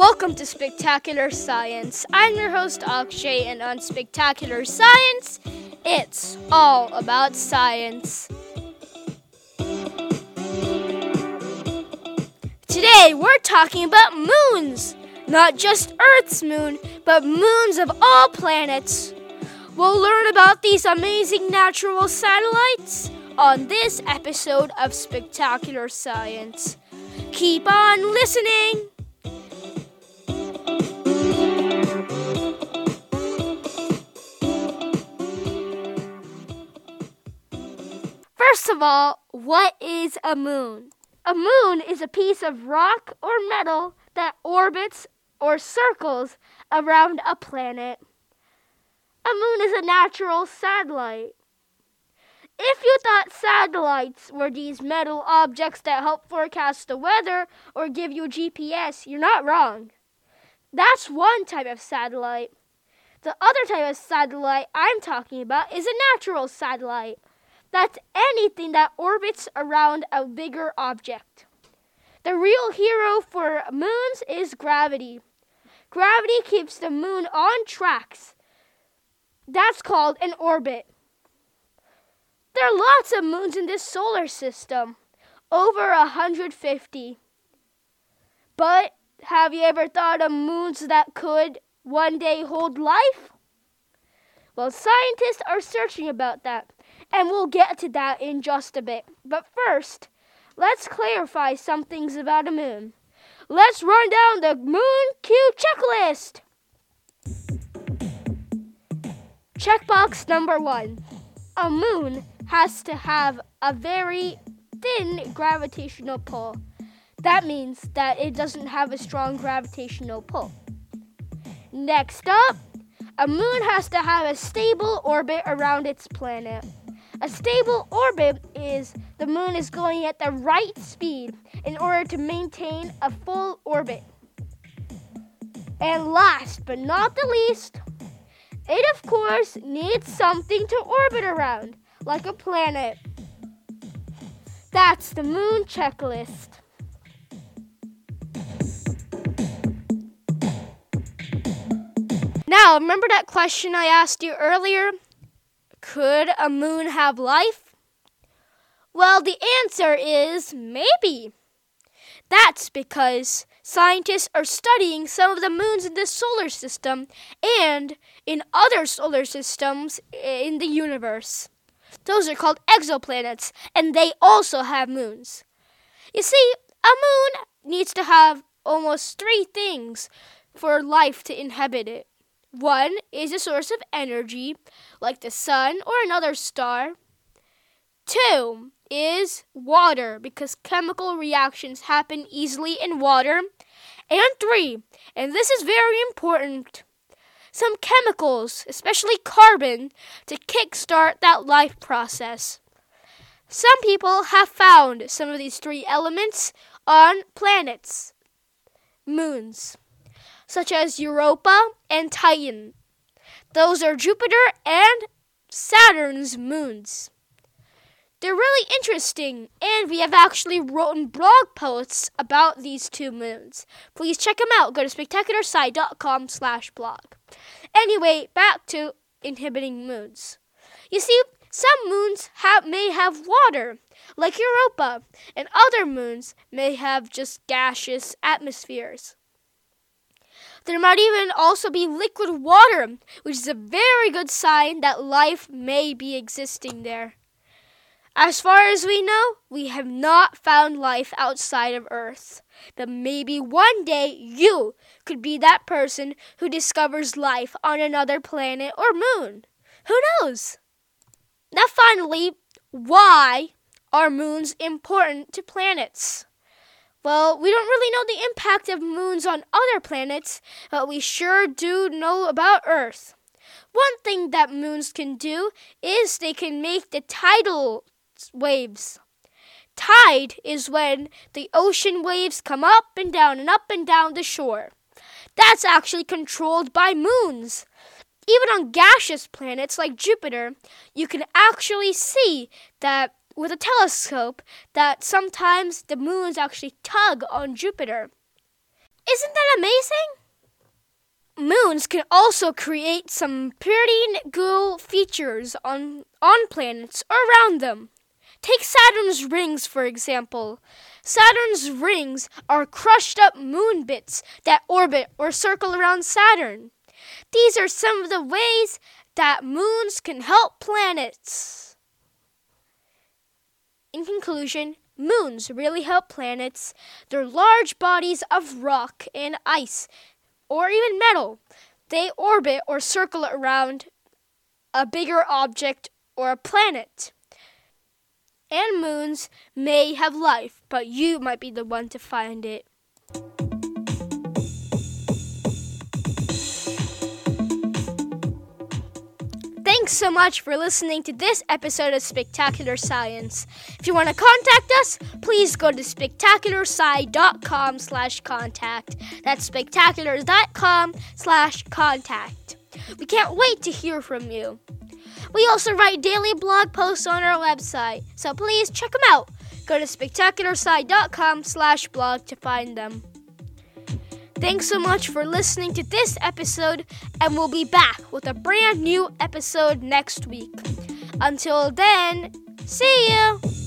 Welcome to Spectacular Science. I'm your host Akshay, and on Spectacular Science, it's all about science. Today, we're talking about moons. Not just Earth's moon, but moons of all planets. We'll learn about these amazing natural satellites on this episode of Spectacular Science. Keep on listening! First of all, what is a moon? A moon is a piece of rock or metal that orbits or circles around a planet. A moon is a natural satellite. If you thought satellites were these metal objects that help forecast the weather or give you GPS, you're not wrong. That's one type of satellite. The other type of satellite I'm talking about is a natural satellite. That's anything that orbits around a bigger object. The real hero for moons is gravity. Gravity keeps the moon on tracks. That's called an orbit. There are lots of moons in this solar system, over 150. But have you ever thought of moons that could one day hold life? Well, scientists are searching about that, and we'll get to that in just a bit. But first, let's clarify some things about a moon. Let's run down the Moon Q checklist. Checkbox number one A moon has to have a very thin gravitational pull. That means that it doesn't have a strong gravitational pull. Next up, a moon has to have a stable orbit around its planet. A stable orbit is the moon is going at the right speed in order to maintain a full orbit. And last but not the least, it of course needs something to orbit around, like a planet. That's the moon checklist. Now, remember that question I asked you earlier? Could a moon have life? Well, the answer is maybe. That's because scientists are studying some of the moons in this solar system and in other solar systems in the universe. Those are called exoplanets, and they also have moons. You see, a moon needs to have almost three things for life to inhabit it. One is a source of energy, like the sun or another star. Two is water, because chemical reactions happen easily in water. And three, and this is very important, some chemicals, especially carbon, to kickstart that life process. Some people have found some of these three elements on planets, moons such as Europa and Titan. Those are Jupiter and Saturn's moons. They're really interesting, and we have actually written blog posts about these two moons. Please check them out. Go to spectacularsci.com slash blog. Anyway, back to inhibiting moons. You see, some moons have, may have water, like Europa, and other moons may have just gaseous atmospheres. There might even also be liquid water, which is a very good sign that life may be existing there. As far as we know, we have not found life outside of Earth. But maybe one day you could be that person who discovers life on another planet or moon. Who knows? Now, finally, why are moons important to planets? Well, we don't really know the impact of moons on other planets, but we sure do know about Earth. One thing that moons can do is they can make the tidal waves. Tide is when the ocean waves come up and down and up and down the shore. That's actually controlled by moons. Even on gaseous planets like Jupiter, you can actually see that with a telescope that sometimes the moons actually tug on Jupiter. Isn't that amazing? Moons can also create some pretty cool features on, on planets around them. Take Saturn's rings, for example. Saturn's rings are crushed up moon bits that orbit or circle around Saturn. These are some of the ways that moons can help planets. Conclusion, moons really help planets. They're large bodies of rock and ice, or even metal. They orbit or circle around a bigger object or a planet. And moons may have life, but you might be the one to find it. Thanks so much for listening to this episode of Spectacular Science. If you want to contact us, please go to spectacularsci.com slash contact. That's spectacular.com slash contact. We can't wait to hear from you. We also write daily blog posts on our website, so please check them out. Go to spectacularsci.com slash blog to find them. Thanks so much for listening to this episode, and we'll be back with a brand new episode next week. Until then, see you!